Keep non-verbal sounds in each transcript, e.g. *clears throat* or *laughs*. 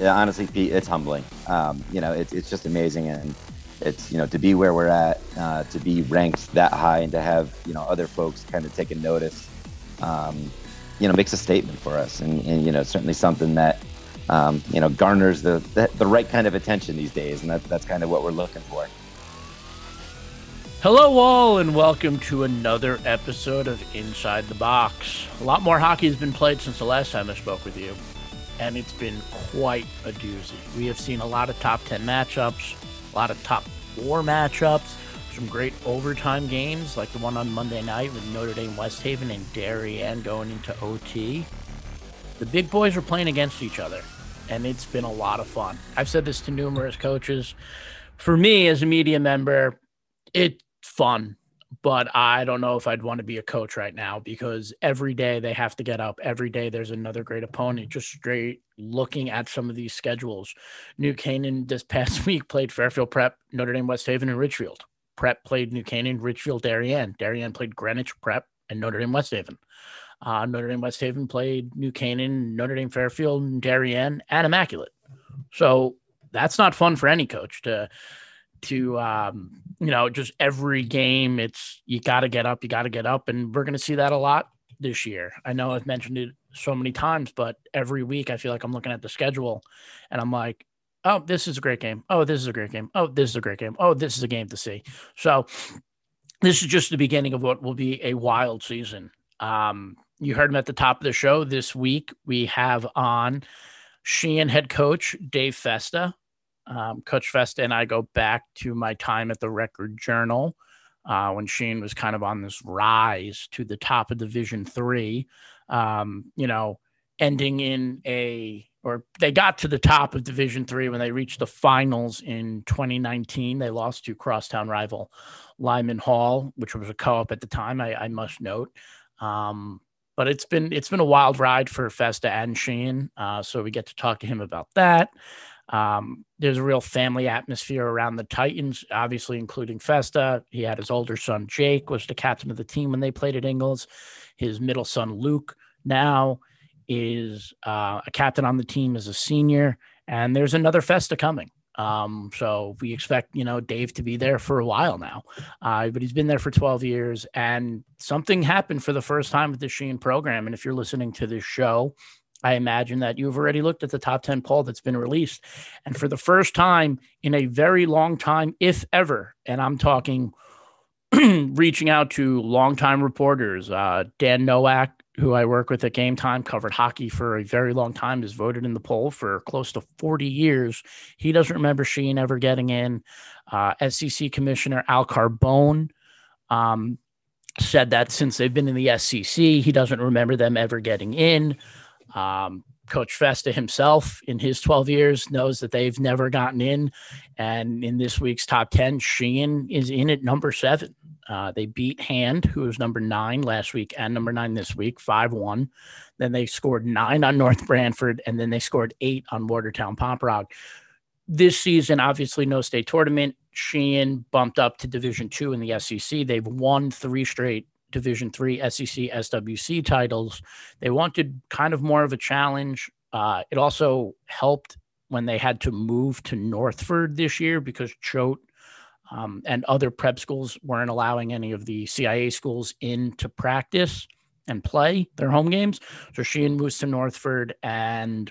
Honestly, Pete, it's humbling. Um, you know, it's it's just amazing, and it's you know to be where we're at, uh, to be ranked that high, and to have you know other folks kind of taking notice, um, you know, makes a statement for us, and, and you know certainly something that um, you know garners the, the the right kind of attention these days, and that, that's kind of what we're looking for. Hello, all, and welcome to another episode of Inside the Box. A lot more hockey has been played since the last time I spoke with you, and it's been quite a doozy. We have seen a lot of top 10 matchups, a lot of top four matchups, some great overtime games like the one on Monday night with Notre Dame West Haven and Darien going into OT. The big boys are playing against each other, and it's been a lot of fun. I've said this to numerous coaches. For me, as a media member, it's fun, but I don't know if I'd want to be a coach right now because every day they have to get up. Every day there's another great opponent. Just straight looking at some of these schedules. New Canaan this *laughs* past week played Fairfield Prep, Notre Dame West Haven, and Ridgefield. Prep played New Canaan, Ridgefield, Darien. Darien played Greenwich Prep and Notre Dame West Haven. Uh, Notre Dame West Haven played New Canaan, Notre Dame Fairfield, Darien, and Immaculate. So that's not fun for any coach to to um, you know just every game it's you got to get up you got to get up and we're going to see that a lot this year. I know i've mentioned it so many times but every week i feel like i'm looking at the schedule and i'm like oh this is a great game. Oh this is a great game. Oh this is a great game. Oh this is a game to see. So this is just the beginning of what will be a wild season. Um, you heard him at the top of the show this week. We have on sheehan head coach dave festa um, Coach Festa and I go back to my time at the Record Journal uh, when Sheehan was kind of on this rise to the top of Division Three. Um, you know, ending in a or they got to the top of Division Three when they reached the finals in 2019. They lost to crosstown rival Lyman Hall, which was a co-op at the time. I, I must note. Um, but it's been it's been a wild ride for Festa and Sheehan. Uh, so we get to talk to him about that. Um, there's a real family atmosphere around the Titans, obviously including Festa. He had his older son Jake was the captain of the team when they played at Ingalls. His middle son Luke now is uh, a captain on the team as a senior, and there's another Festa coming. Um, so we expect, you know, Dave to be there for a while now. Uh, but he's been there for 12 years and something happened for the first time with the Sheehan program. And if you're listening to this show, I imagine that you've already looked at the top 10 poll that's been released. And for the first time in a very long time, if ever, and I'm talking *clears throat* reaching out to longtime reporters, uh, Dan Nowak, who I work with at Game Time, covered hockey for a very long time, has voted in the poll for close to 40 years. He doesn't remember Sheehan ever getting in. Uh, SEC Commissioner Al Carbone um, said that since they've been in the SEC, he doesn't remember them ever getting in. Um, Coach Festa himself, in his 12 years, knows that they've never gotten in. And in this week's top 10, Sheehan is in at number seven. Uh, they beat Hand, who was number nine last week and number nine this week, 5 1. Then they scored nine on North Branford, and then they scored eight on Watertown Pomperaug. This season, obviously, no state tournament. Sheehan bumped up to Division two in the SEC. They've won three straight Division three SEC SWC titles. They wanted kind of more of a challenge. Uh, it also helped when they had to move to Northford this year because Choate um, and other prep schools weren't allowing any of the CIAC schools in to practice and play their home games. So Sheehan moves to Northford and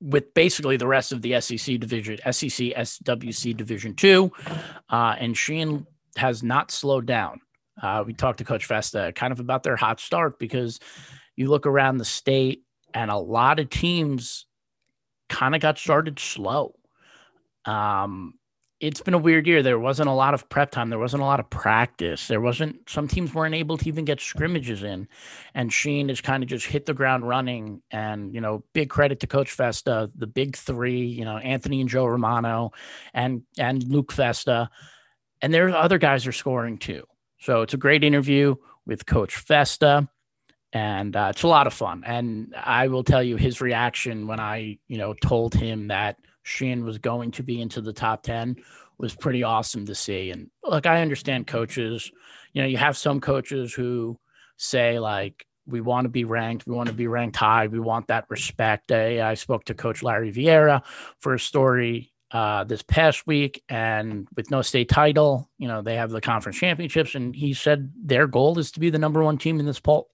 with basically the rest of the SEC division, SEC SWC Division Two, uh, and Sheehan has not slowed down. Uh, we talked to Coach Festa kind of about their hot start because you look around the state and a lot of teams kind of got started slow. Um, it's been a weird year. There wasn't a lot of prep time. There wasn't a lot of practice. There wasn't some teams weren't able to even get scrimmages in. And Sheehan has kind of just hit the ground running. And, you know, big credit to Coach Festa, the big three, you know, Anthony and Joe Romano and and Luke Festa. And there's other guys are scoring too. So it's a great interview with Coach Festa. And uh, it's a lot of fun. And I will tell you his reaction when I, you know, told him that Sheehan was going to be into the top 10 was pretty awesome to see. And look, I understand coaches, you know, you have some coaches who say, like, we want to be ranked, we want to be ranked high, we want that respect. I, I spoke to Coach Larry Vieira for a story uh, this past week, and with no state title, you know, they have the conference championships, and he said their goal is to be the number one team in this poll,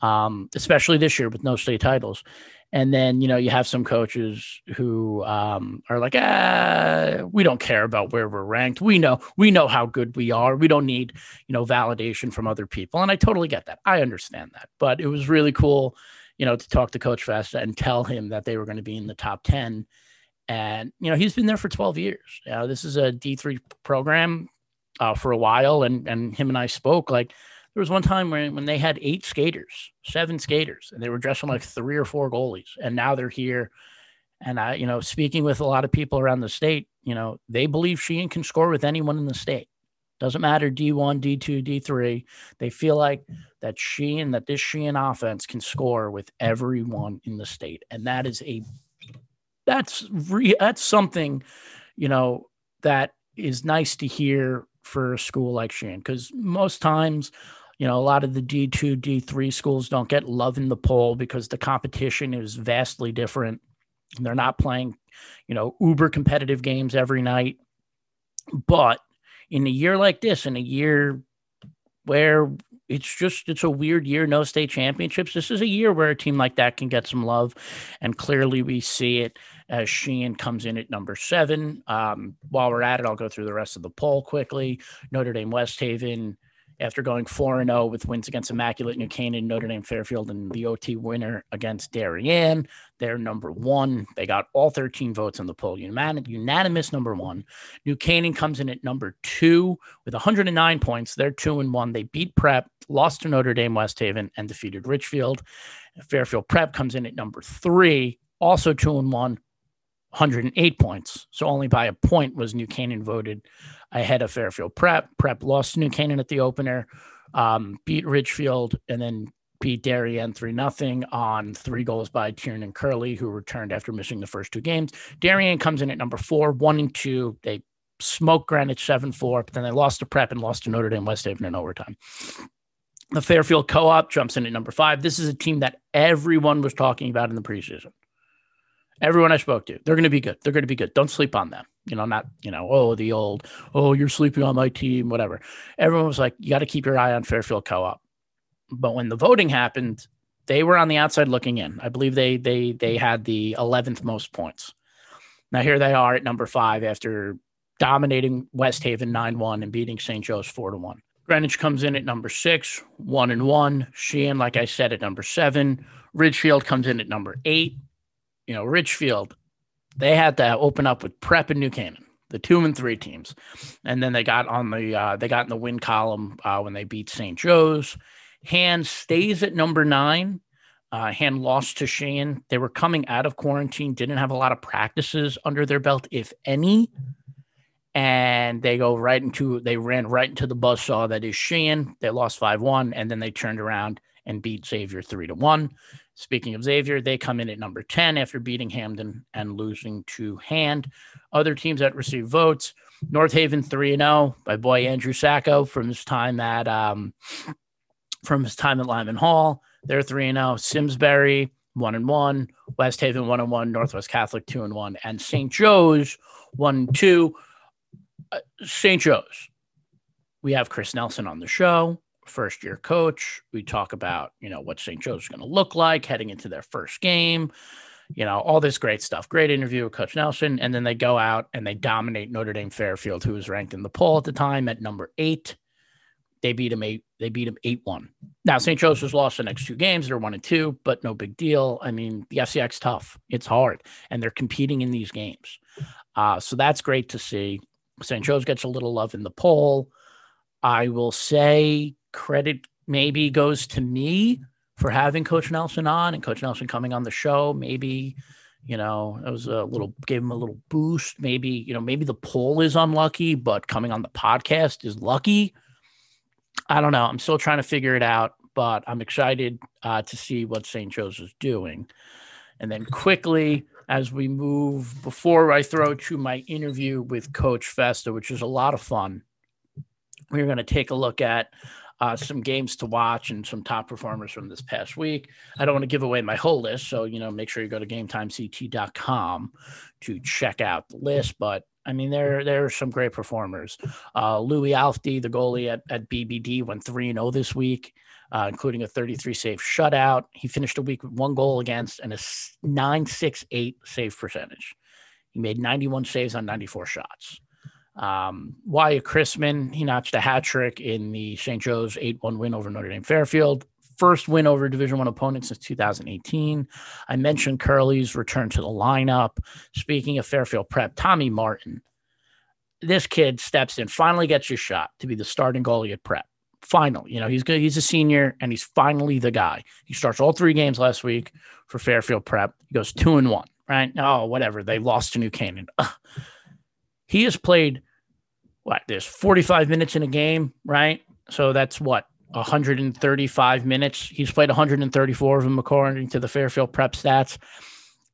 um, especially this year with no state titles. And then, you know, you have some coaches who um, are like, ah, we don't care about where we're ranked. We know, we know how good we are. We don't need, you know, validation from other people. And I totally get that. I understand that. But it was really cool, you know, to talk to Coach Festa and tell him that they were going to be in the top 10. And, you know, he's been there for 12 years. You know, this is a D3 program uh, for a while. And, and him and I spoke like, there was one time when, when they had eight skaters, seven skaters, and they were dressing like three or four goalies. And now they're here. And I, you know, speaking with a lot of people around the state, you know, they believe Sheehan can score with anyone in the state. Doesn't matter D1, D2, D3. They feel like that Sheehan, that this Sheehan offense can score with everyone in the state. And that is a that's re, that's something, you know, that is nice to hear for a school like Sheehan because most times you know, a lot of the D2, D3 schools don't get love in the poll because the competition is vastly different. They're not playing, you know, uber competitive games every night. But in a year like this, in a year where it's just it's a weird year, no state championships. This is a year where a team like that can get some love, and clearly we see it as Sheehan comes in at number seven. Um, while we're at it, I'll go through the rest of the poll quickly. Notre Dame, West Haven, after going 4 and 0 with wins against Immaculate New Canaan, Notre Dame Fairfield, and the OT winner against Darien. They're number one. They got all 13 votes in the poll, unanimous number one. New Canaan comes in at number two with 109 points. They're two and one. They beat Prep, lost to Notre Dame West Haven, and defeated Ridgefield. Fairfield Prep comes in at number three, also two and one, 108 points. So only by a point was New Canaan voted ahead of Fairfield Prep. Prep lost to New Canaan at the opener, um, beat Ridgefield, and then beat Darien 3 0 on three goals by Tiernan Curley, who returned after missing the first two games. Darien comes in at number four, one and two. They smoked Greenwich 7 4, but then they lost to Prep and lost to Notre Dame West Haven in overtime. The Fairfield Co op jumps in at number five. This is a team that everyone was talking about in the preseason. Everyone I spoke to, they're going to be good. They're going to be good. Don't sleep on them. You know, not, you know, oh, the old, oh, you're sleeping on my team, whatever. Everyone was like, you got to keep your eye on Fairfield Co op. But when the voting happened, they were on the outside looking in. I believe they they they had the 11th most points. Now here they are at number five after dominating West Haven 9 1 and beating St. Joe's 4 to 1. Greenwich comes in at number six, one and one. Sheehan, like I said, at number seven. Ridgefield comes in at number eight, you know, Ridgefield, they had to open up with Prep and New Canaan, the two and three teams, and then they got on the uh, they got in the win column uh, when they beat St. Joe's. Hand stays at number nine. Uh, Hand lost to Shane. They were coming out of quarantine, didn't have a lot of practices under their belt, if any. And they go right into they ran right into the buzzsaw that is Shane. They lost five one, and then they turned around and beat Xavier three to one. Speaking of Xavier, they come in at number 10 after beating Hamden and losing to Hand. Other teams that receive votes North Haven 3 0 by boy Andrew Sacco from his time at um, from his time at Lyman Hall. They're 3 0. Simsbury 1 and 1, West Haven 1 and 1, Northwest Catholic 2 and 1, and St. Joe's 1 2. Uh, St. Joe's. We have Chris Nelson on the show first year coach. We talk about, you know, what St. Joe's is going to look like heading into their first game, you know, all this great stuff. Great interview with Coach Nelson. And then they go out and they dominate Notre Dame Fairfield, who was ranked in the poll at the time at number eight. They beat him eight. They beat him eight one. Now St. Joseph's lost the next two games. They're one and two, but no big deal. I mean, the FCX tough. It's hard, and they're competing in these games. Uh, so that's great to see. St. Joe's gets a little love in the poll. I will say credit maybe goes to me for having Coach Nelson on and Coach Nelson coming on the show. Maybe, you know, it was a little gave him a little boost. Maybe, you know, maybe the poll is unlucky, but coming on the podcast is lucky. I don't know. I'm still trying to figure it out, but I'm excited uh, to see what St. Joe's is doing. And then quickly, as we move, before I throw to my interview with Coach Festa, which is a lot of fun, we're going to take a look at uh, some games to watch and some top performers from this past week. I don't want to give away my whole list, so you know, make sure you go to GameTimeCT.com to check out the list. But I mean, there there are some great performers. Uh, Louis Alfti, the goalie at, at BBD, went three and zero oh this week, uh, including a 33 save shutout. He finished the week with one goal against and a 968 save percentage. He made 91 saves on 94 shots. Um, Wyatt Chrisman, he notched a hat trick in the St. Joe's 8 1 win over Notre Dame Fairfield. First win over Division One opponent since 2018. I mentioned Curley's return to the lineup. Speaking of Fairfield Prep, Tommy Martin. This kid steps in, finally gets his shot to be the starting goalie at Prep. Finally, you know he's good. He's a senior, and he's finally the guy. He starts all three games last week for Fairfield Prep. He goes two and one. Right? Oh, whatever. They lost to New Canaan. Ugh he has played what there's 45 minutes in a game, right? So that's what 135 minutes. He's played 134 of them according to the Fairfield Prep stats.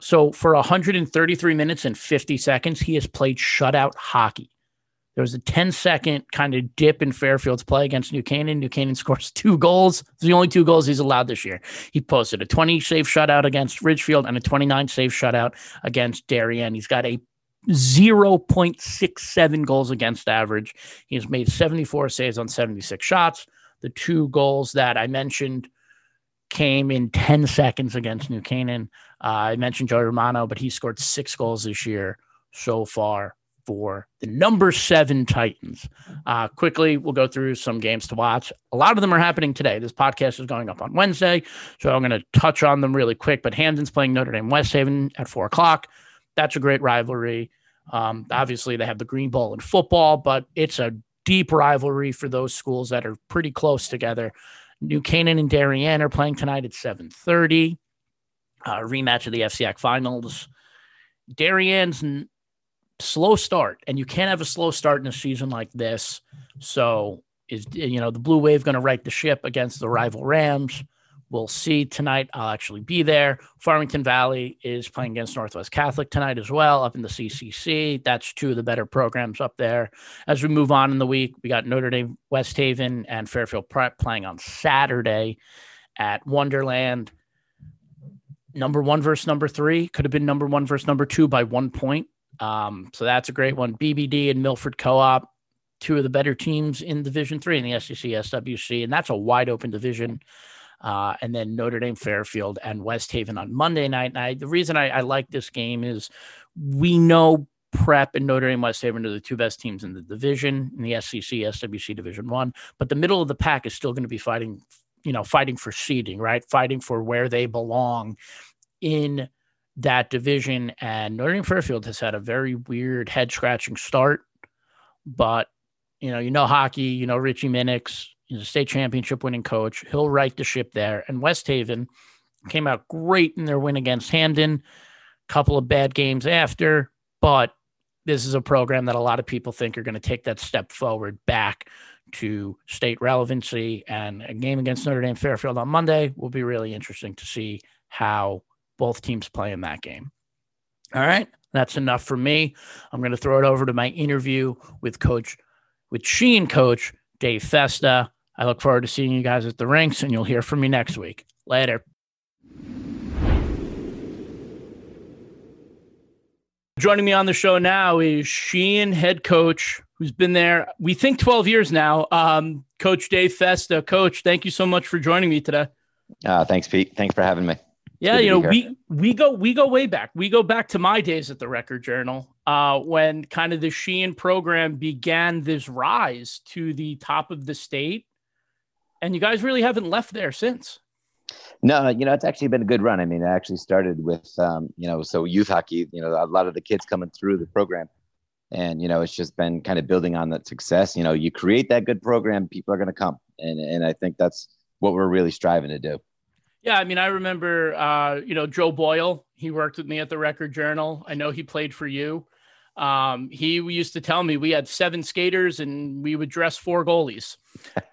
So for 133 minutes and 50 seconds, he has played shutout hockey. There was a 10 second kind of dip in Fairfield's play against New Canaan. New Canaan *laughs* scores two goals. It's the only two goals he's allowed this year. He posted a 20 save shutout against Ridgefield and a 29 save shutout against Darien. He's got a 0.67 goals against average. He has made 74 saves on 76 shots. The two goals that I mentioned came in 10 seconds against New Canaan. Uh, I mentioned Joey Romano, but he scored six goals this year so far for the number seven Titans. Uh, quickly, we'll go through some games to watch. A lot of them are happening today. This podcast is going up on Wednesday, so I'm going to touch on them really quick. But Hamden's playing Notre Dame West Haven at four o'clock. That's a great rivalry. Um, obviously, they have the green ball in football, but it's a deep rivalry for those schools that are pretty close together. New Canaan and Darien are playing tonight at 7:30. Uh, rematch of the FCIAC finals. Darien's n- slow start, and you can't have a slow start in a season like this. So, is you know the Blue Wave going to right the ship against the rival Rams? We'll see tonight. I'll actually be there. Farmington Valley is playing against Northwest Catholic tonight as well, up in the CCC. That's two of the better programs up there. As we move on in the week, we got Notre Dame, West Haven, and Fairfield Prep playing on Saturday at Wonderland. Number one versus number three could have been number one versus number two by one point. Um, so that's a great one. BBD and Milford Co-op, two of the better teams in Division Three in the SEC SWC, and that's a wide open division uh, and then Notre Dame, Fairfield, and West Haven on Monday night. And I, the reason I, I like this game is we know Prep and Notre Dame West Haven are the two best teams in the division in the SEC SWC Division One, but the middle of the pack is still going to be fighting, you know, fighting for seeding, right? Fighting for where they belong in that division. And Notre Dame Fairfield has had a very weird head scratching start, but you know, you know hockey, you know Richie Minix, He's a state championship winning coach. He'll right the ship there. And West Haven came out great in their win against Hamden. Couple of bad games after, but this is a program that a lot of people think are going to take that step forward back to state relevancy. And a game against Notre Dame Fairfield on Monday will be really interesting to see how both teams play in that game. All right, that's enough for me. I'm going to throw it over to my interview with Coach, with Sheehan Coach Dave Festa. I look forward to seeing you guys at the rinks, and you'll hear from me next week. Later. Joining me on the show now is Sheehan head coach, who's been there, we think 12 years now. Um, coach Dave Festa. Coach, thank you so much for joining me today. Uh, thanks, Pete. Thanks for having me. Yeah, you know, we we go we go way back. We go back to my days at the Record Journal, uh, when kind of the Sheehan program began this rise to the top of the state and you guys really haven't left there since. No, you know, it's actually been a good run. I mean, I actually started with, um, you know, so youth hockey, you know, a lot of the kids coming through the program. And you know it's just been kind of building on that success. You know you create that good program people are going to come. And and i think that's what we're really striving to do. Yeah i mean i remember uh you know joe boyle he worked with me at the record journal. I know he played for you um, he used to tell me we had seven skaters and we would dress four goalies. *laughs*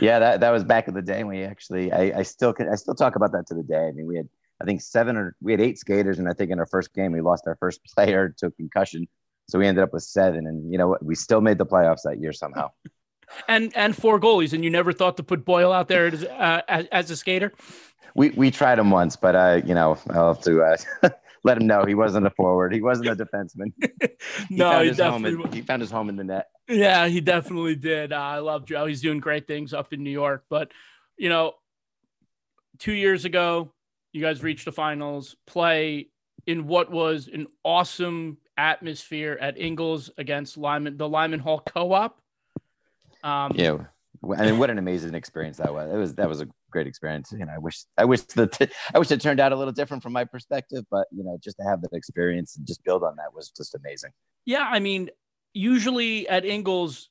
yeah, that, that was back in the day. We actually, I, I still can, I still talk about that to the day. I mean, we had, I think seven or we had eight skaters, and I think in our first game we lost our first *laughs* player to concussion. So we ended up with seven, and you know what? We still made the playoffs that year somehow. *laughs* and and four goalies, and you never thought to put Boyle out there as, uh, as, as, a skater. We we tried him once, but uh, you know, I'll have to uh, let him know he wasn't a forward. He wasn't a defenseman. *laughs* he no, he definitely in, he found his home in the net. Yeah, he definitely did. Uh, I love Joe. He's doing great things up in New York. But you know, two years ago, you guys reached the finals. Play in what was an awesome atmosphere at Ingalls against Lyman, the Lyman Hall Co-op. Um, yeah, I mean, what an amazing experience that was. It was that was a great experience. You know, I wish I wish the I wish it turned out a little different from my perspective, but you know, just to have that experience and just build on that was just amazing. Yeah, I mean, usually at Ingalls,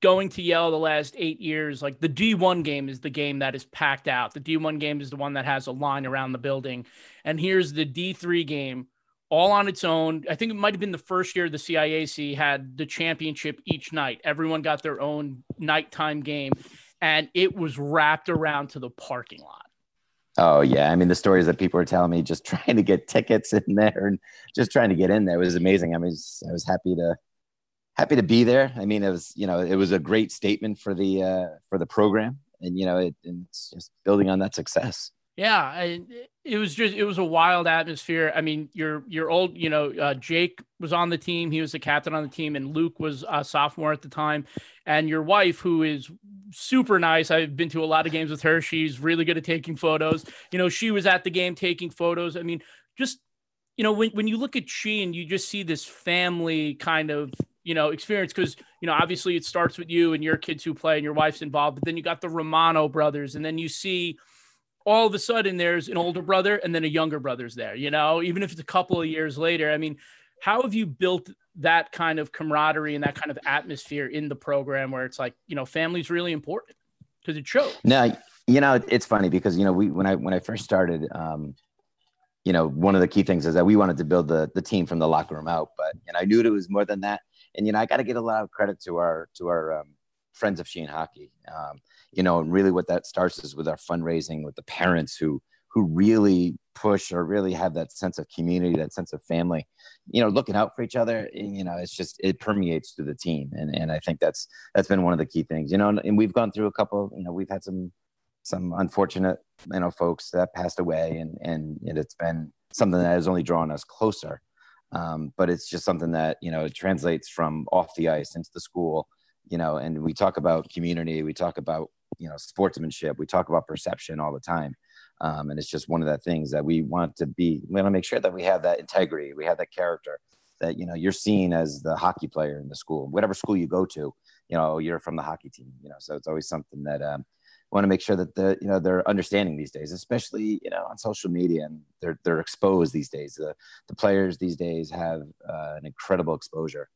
going to Yale the last eight years, like the D1 game is the game that is packed out. The D1 game is the one that has a line around the building. And here's the D3 game all on its own. I think it might have been the first year the CIAC had the championship each night. Everyone got their own nighttime game, and it was wrapped around to the parking lot. Oh yeah, I mean the stories that people were telling me just *laughs* trying to get tickets in there and just trying to get in there was amazing. I mean, I was happy to happy to be there. I mean, it was you know it was a great statement for the uh, for the program, and you know it, it's just building on that success. Yeah, it was just it was a wild atmosphere. I mean, your your old you know uh, Jake was on the team. He was the captain on the team, and Luke was a sophomore at the time. And your wife, who is super nice, I've been to a lot of games with her. She's really good at taking photos. You know, she was at the game taking photos. I mean, just you know when when you look at she and you just see this family kind of you know, experience because you know obviously it starts with you and your kids who play and your wife's involved, but then you got the Romano brothers, and then you see all of a sudden there's an older brother and then a younger brother's there. You know, even if it's a couple of years later. I mean, how have you built that kind of camaraderie and that kind of atmosphere in the program where it's like you know family's really important because it shows. No, you know it's funny because you know we when I when I first started. um you know, one of the key things is that we wanted to build the the team from the locker room out, but and I knew it was more than that and you know I got to give a lot of credit to our to our um, friends of Sheehan Hockey. Um, you know, and really what that starts is with our fundraising with the parents who who really push or really have that sense of community, that sense of family. You know, looking out for each other. You know, it's just it permeates through the team, and and I think that's that's been one of the key things. You know, and, and we've gone through a couple. You know, we've had some some unfortunate you know folks that passed away, and and, and it's been something that has only drawn us closer. Um, but it's just something that you know translates from off the ice into the school you know and we talk about community we talk about you know sportsmanship we talk about perception all the time um, and it's just one of the things that we want to be we want to make sure that we have that integrity we have that character that you know you're seen as the hockey player in the school whatever school you go to you know you're from the hockey team you know so it's always something that um, want to make sure that the you know they're understanding these days, especially you know on social media and they're they're exposed these days. The the players these days have uh, an incredible exposure.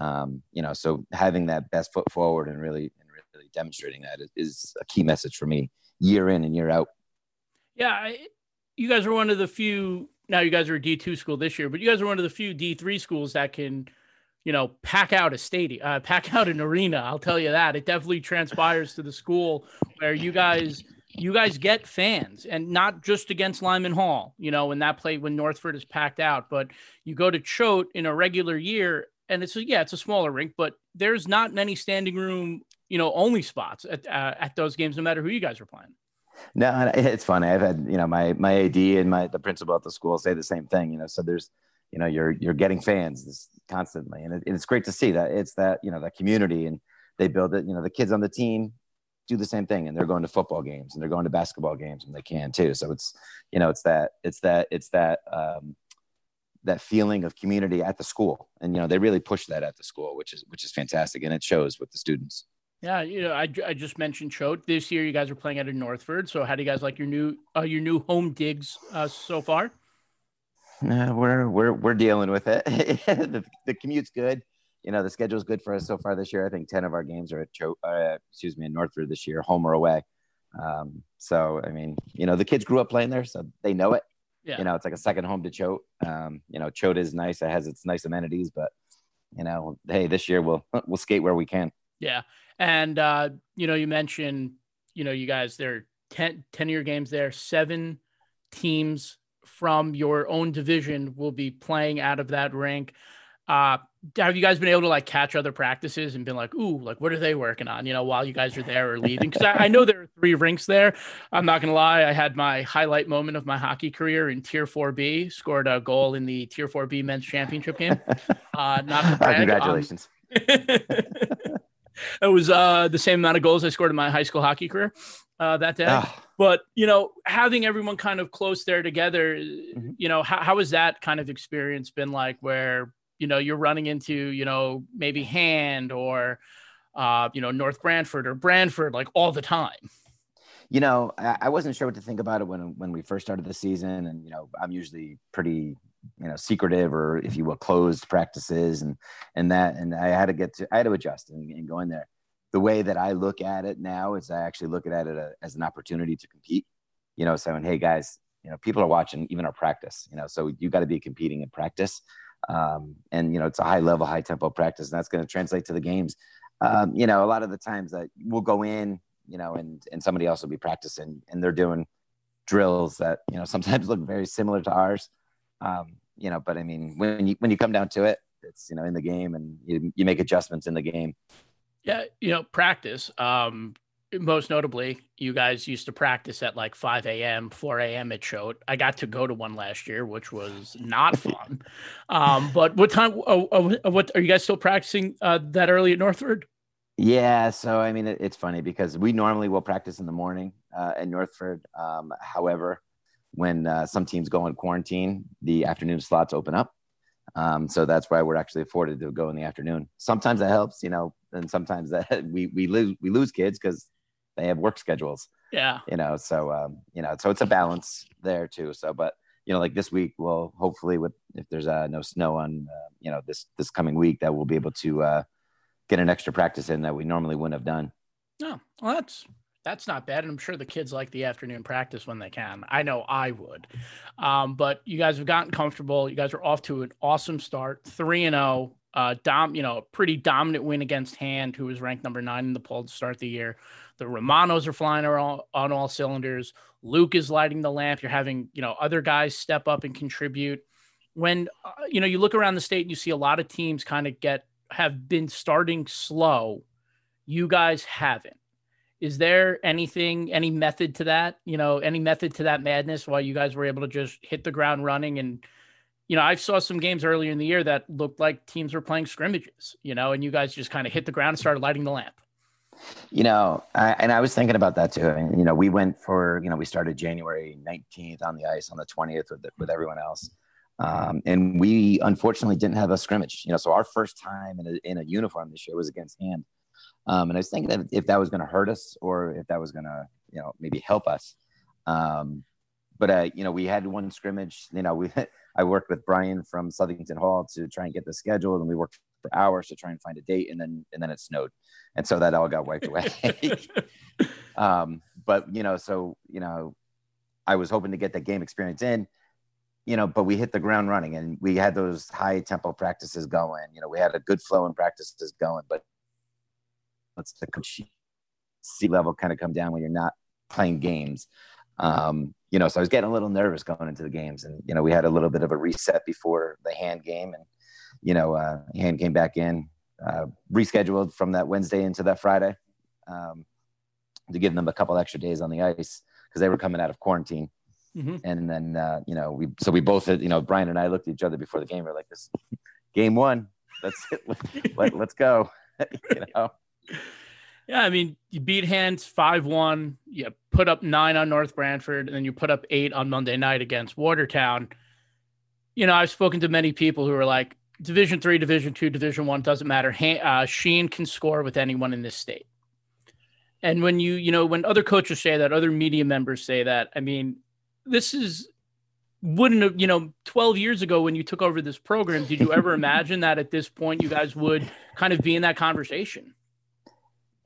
Um, you know, so having that best foot forward and really and really demonstrating that is a key message for me year in and year out. Yeah, I, you guys are one of the few. Now you guys are a D two school this year, but you guys are one of the few D three schools that can you know, pack out a stadium, uh, *laughs* pack out an arena. I'll tell you that. It definitely transpires to the school where you guys you guys get fans and not just against Lyman Hall, you know, when that play when Northford is packed out, but you go to Choate in a regular year and it's a, yeah, it's a smaller rink, but there's not many standing room, you know, only spots at uh, at those games, no matter who you guys are playing. No, it's funny. I've had you know my my AD and my the principal at the school say the same thing. You know, so there's you know you're you're getting fans constantly and it, it's great to see that it's that you know that community and they build it you know the kids on the team do the same thing and they're going to football games and they're going to basketball games and they can too so it's you know it's that it's that it's that um, that feeling of community at the school and you know they really push that at the school which is which is fantastic and it shows with the students yeah, you know, I, I just mentioned Choate. This year, you guys are playing out a Northford. So, how do you guys like your new uh, your new home digs uh, so far? Uh, we're we're we're dealing with it. *laughs* the, the commute's good. You know, the schedule's good for us so far this year. I think ten of our games are at Cho- uh, excuse me in Northford this year, home or away. Um, so I mean, you know, the kids grew up playing there, so they know it. Yeah. You know, it's like a second home to Choate. Um, you know, Choate is nice. It has its nice amenities, but you know, hey, this year we'll *laughs* we'll skate where we can. Yeah, and uh, you know, you mentioned, you know, you guys there are 10, 10 year games there, seven teams from your own division will be playing out of that rink. Uh, have you guys been able to like catch other practices and been like, ooh, like what are they working on? You know, while you guys are there or leaving? Because I, I, know there are three rinks there. I'm not gonna lie, I had my highlight moment of my hockey career in Tier 4B. Scored a goal in the Tier 4B Men's Championship game. *laughs* Uh, not brag, congratulations. Um, *laughs* it was uh, the same amount of goals I scored in my high school hockey career uh, that day. Oh. But you know, having everyone kind of close there together, mm-hmm. you know, how how has that kind of experience been like? Where you know you're running into you know maybe Hand or uh, you know North Branford or Branford like all the time. You know, I, I wasn't sure what to think about it when when we first started the season, and you know, I'm usually pretty you know secretive or if you will closed practices and and that and i had to get to i had to adjust and, and go in there the way that I look at it now is I actually look at it uh, as an opportunity to compete. You know, saying, "Hey guys, you know, people are watching even our practice. You know, so you got to be competing in practice, um, and you know, it's a high level, high tempo practice, and that's going to translate to the games. Um, you know, a lot of the times that we'll go in, you know, and and somebody else will be practicing, and they're doing drills that you know *laughs* sometimes look very similar to ours. Um, you know, but I mean, when you when you come down to it, it's you know in the game, and you you make adjustments in the game. Yeah, you know, practice. Um, most notably, you guys used to practice at like 5 a.m., 4 a.m. at Choate. I got to go to one last year, which was not fun. um, but what time? Oh, oh, what are you guys still practicing uh, that early at Northford? Yeah, so I mean, it, it's funny because we normally will practice in the morning uh, at Northford. Um, however, when uh, some teams go in quarantine, the afternoon slots open up. Um, so that's why we're actually afforded to go in the afternoon. Sometimes that helps, you know, and sometimes that *laughs* we we lose we lose kids because they have work schedules. Yeah, you know, so um, you know, so it's a balance there too. So, but you know, like this week, we'll hopefully with if there's uh, no snow on, uh, you know, this this coming week, that we'll be able to uh, get an extra practice in that we normally wouldn't have done. Oh, well, that's that's not bad. And I'm sure the kids like the afternoon practice when they can. I know I would. Um, but you guys have gotten comfortable. You guys are off to an awesome start, three and zero. Uh, dom, you know, pretty dominant win against Hand, who was ranked number nine in the poll to start the year. The Romanos are flying on all cylinders. Luke is lighting the lamp. You're having, you know, other guys step up and contribute. When uh, you know you look around the state, and you see a lot of teams kind of get have been starting slow. You guys haven't is there anything any method to that you know any method to that madness while you guys were able to just hit the ground running and you know i saw some games earlier in the year that looked like teams were playing scrimmages you know and you guys just kind of hit the ground and started lighting the lamp you know I, and i was thinking about that too and you know we went for you know we started january 19th on the ice on the 20th with, with everyone else um, and we unfortunately didn't have a scrimmage you know so our first time in a, in a uniform this year was against hand um, and I was thinking that if that was going to hurt us or if that was going to, you know, maybe help us. Um, but uh, you know, we had one scrimmage. You know, *laughs* we I worked with Brian from Southington Hall to try and get the schedule, and we worked for hours to try and find a date, and then and then it snowed, and so that all got wiped away. *laughs* um, but you know, so you know, I was hoping to get that game experience in, you know, but we hit the ground running, and we had those high tempo practices going. You know, we had a good flow in practices going, but let's the sea level kind of come down when you're not playing games. Um, you know, so I was getting a little nervous going into the games, and you know, we had a little bit of a reset before the hand game, and you know, uh, hand came back in, uh, rescheduled from that Wednesday into that Friday um, to give them a couple extra days on the ice because they were coming out of quarantine. Mm-hmm. And then, uh, you know, we so we both, had, you know, Brian and I looked at each other before the game. We are like, "This game one, that's it. *laughs* Let, us go." *laughs* you know. Yeah, I mean, you beat Hands 5 1, you put up nine on North Branford, and then you put up eight on Monday night against Watertown. You know, I've spoken to many people who are like, Division three, Division two, Division one doesn't matter. Uh, Sheehan can score with anyone in this state. And when you, you know, when other coaches say that, other media members say that, I mean, this is wouldn't have, you know, 12 years ago when you took over this program, did you ever *laughs* imagine that at this point you guys would kind of be in that conversation?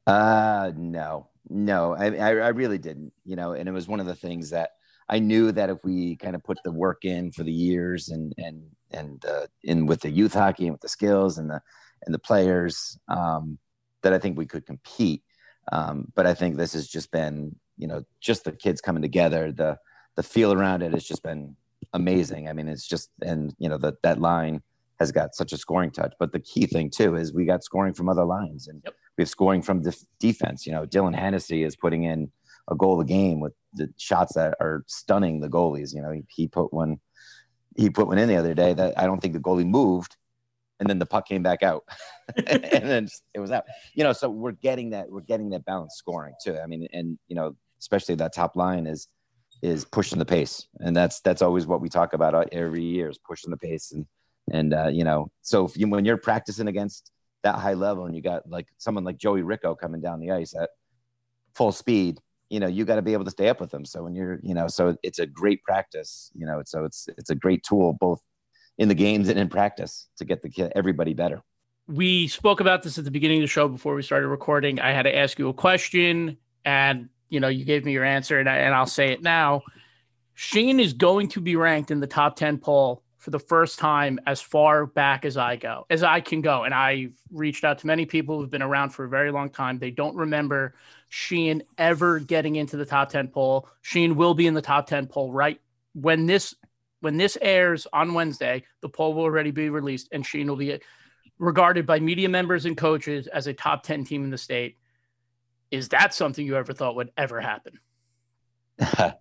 Uh, no, no, I, I, really didn't, you know, and it was one of the things that I knew that if we kind of put the work in for the years and, and, and, uh, in with the youth hockey and with the skills and the, and the players, um, that I think we could compete. Um, but I think this has just been, you know, just the kids coming together, the, the feel around it has just been amazing. I mean, it's just, and you know, that, that line has got such a scoring touch, but the key thing too, is we got scoring from other lines and yep. Scoring from def- defense. You know, Dylan Hennessy is putting in a goal a game with the shots that are stunning the goalies. You know, he, he put one, he put one in the other day that I don't think the goalie moved and then the puck came back out *laughs* and then it was out you know so we're getting that we're getting that balanced scoring too i mean and you know especially that top line is is pushing the pace, and that's that's always what we talk about every year is pushing the pace, and and uh, you know, so you, when you're practicing against that high level, and you got like someone like Joey Rico coming down the ice at full speed, you know, you got to be able to stay up with them. So when you're, you know, so it's a great practice, you know, so it's it's a great tool both in the games and in practice to get the everybody better. We spoke about this at the beginning of the show before we started recording. I had to ask you a question, and you know, you gave me your answer, and, I, and I'll say it now. Shane is going to be ranked in the top 10 poll for the first time as far back as I go, as I can go. And I've reached out to many people who've been around for a very long time. They don't remember Sheehan ever getting into the top 10 poll. Sheehan will be in the top 10 poll right when this when this airs on Wednesday, the poll will already be released and Sheehan will be regarded by media members and coaches as a top 10 team in the state. Is that something you ever thought would ever happen? *laughs*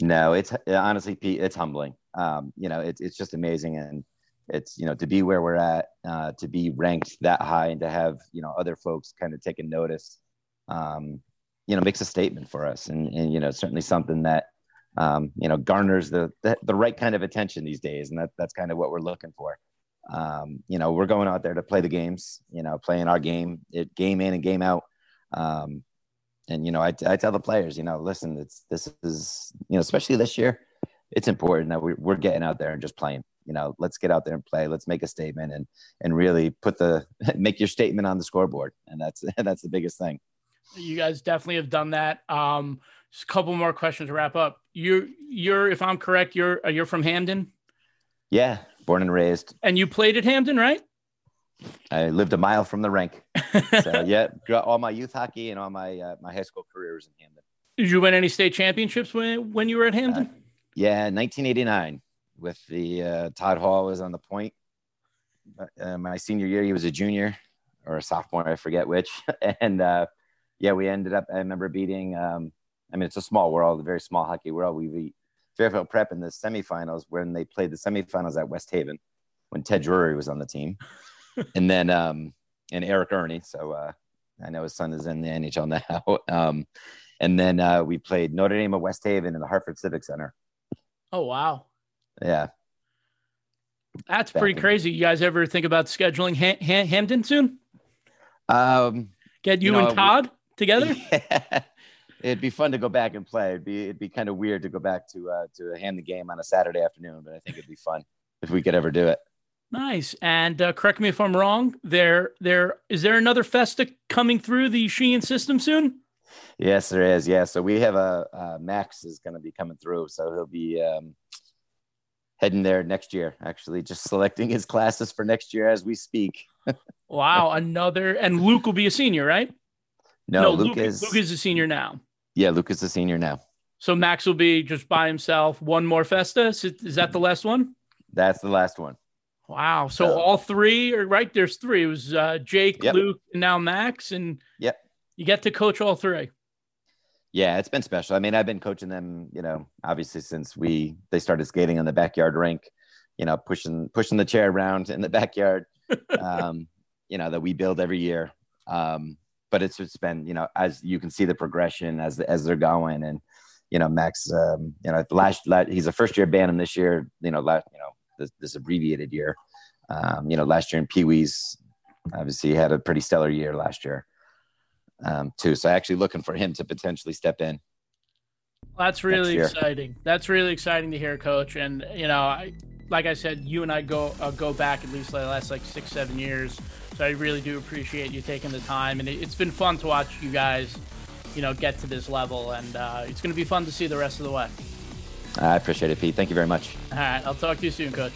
no, it's honestly, Pete, it's humbling. Um, you know, it's it's just amazing, and it's you know to be where we're at, uh, to be ranked that high, and to have you know other folks kind of taking notice, um, you know, makes a statement for us, and and you know certainly something that um, you know garners the, the, the right kind of attention these days, and that that's kind of what we're looking for. Um, you know, we're going out there to play the games, you know, playing our game, it game in and game out. Um, and you know, I, I tell the players, you know, listen, it's this is you know, especially this year, it's important that we're, we're getting out there and just playing. You know, let's get out there and play. Let's make a statement and and really put the *laughs* make your statement on the scoreboard, and that's *laughs* that's the biggest thing. You guys definitely have done that. Um, just a couple more questions to wrap up. You're you're if I'm correct, you're uh, you're from Hamden. Yeah, born and raised. And you played at Hamden, right? I lived a mile from the rink. So *laughs* yeah, all my youth hockey and all my uh, my high school careers in Hamden. Did you win any state championships when when you were at Hamden? Uh, yeah, 1989 with the uh, Todd Hall was on the point. Uh, my senior year, he was a junior or a sophomore, I forget which. *laughs* and uh, yeah, we ended up. I remember beating. Um, I mean, it's a small world, a very small hockey world. We beat Fairfield Prep in the semifinals when they played the semifinals at West Haven when Ted Drury was on the team *laughs* and then um, and Eric Ernie. So uh, I know his son is in the NHL now. *laughs* um, and then uh, we played Notre Dame of West Haven in the Hartford Civic Center. Oh wow! Yeah, that's Back pretty crazy. You guys ever think about scheduling ha- ha- Hamden soon? Um, get you, you know, and Todd we, together. *laughs* Yeah. It'd be fun to go back and play. It'd be it'd be kind of weird to go back to uh, to a Hamden game on a Saturday afternoon, but I think it'd be fun if we could ever do it. Nice. And uh, correct me if I'm wrong. There, there is there another Festa coming through the Sheehan system soon? Yes, there is. Yeah. So we have a uh, Max is going to be coming through. So he'll be um, heading there next year. Actually, just *laughs* selecting his classes for next year as we speak. *laughs* wow, another. And Luke will be a senior, right? No, no Luke, Luke is Luke is a senior now. Yeah, Luke is a senior now. So Max will be just by himself. One more Festa. Is that the last one? That's the last one. Wow. So uh, all three are right. There's three. It was uh, Jake, yep. Luke, and now Max. And yep. you get to coach all three. Yeah, it's been special. I mean, I've been coaching them, you know, obviously since we they started skating on the backyard rink, you know, pushing pushing the chair around in the backyard, *laughs* um, you know, that we build every year. Um, but it's just been, you know, as you can see the progression as as they're going, and you know, Max, um, you know, last, last he's a first year band, and this year, you know, last, you know, this, this abbreviated year. Um, you know, last year in Pee Wees, obviously had a pretty stellar year last year um, too. So actually looking for him to potentially step in. That's really exciting. That's really exciting to hear, Coach. And you know, I, like I said, you and I go uh, go back at least the last like six, seven years. So I really do appreciate you taking the time, and it, has been fun to watch you guys, you know, get to this level, and uh, it's going to be fun to see the rest of the way. I appreciate it, Pete. Thank you very much. All right, I'll talk to you soon, Coach.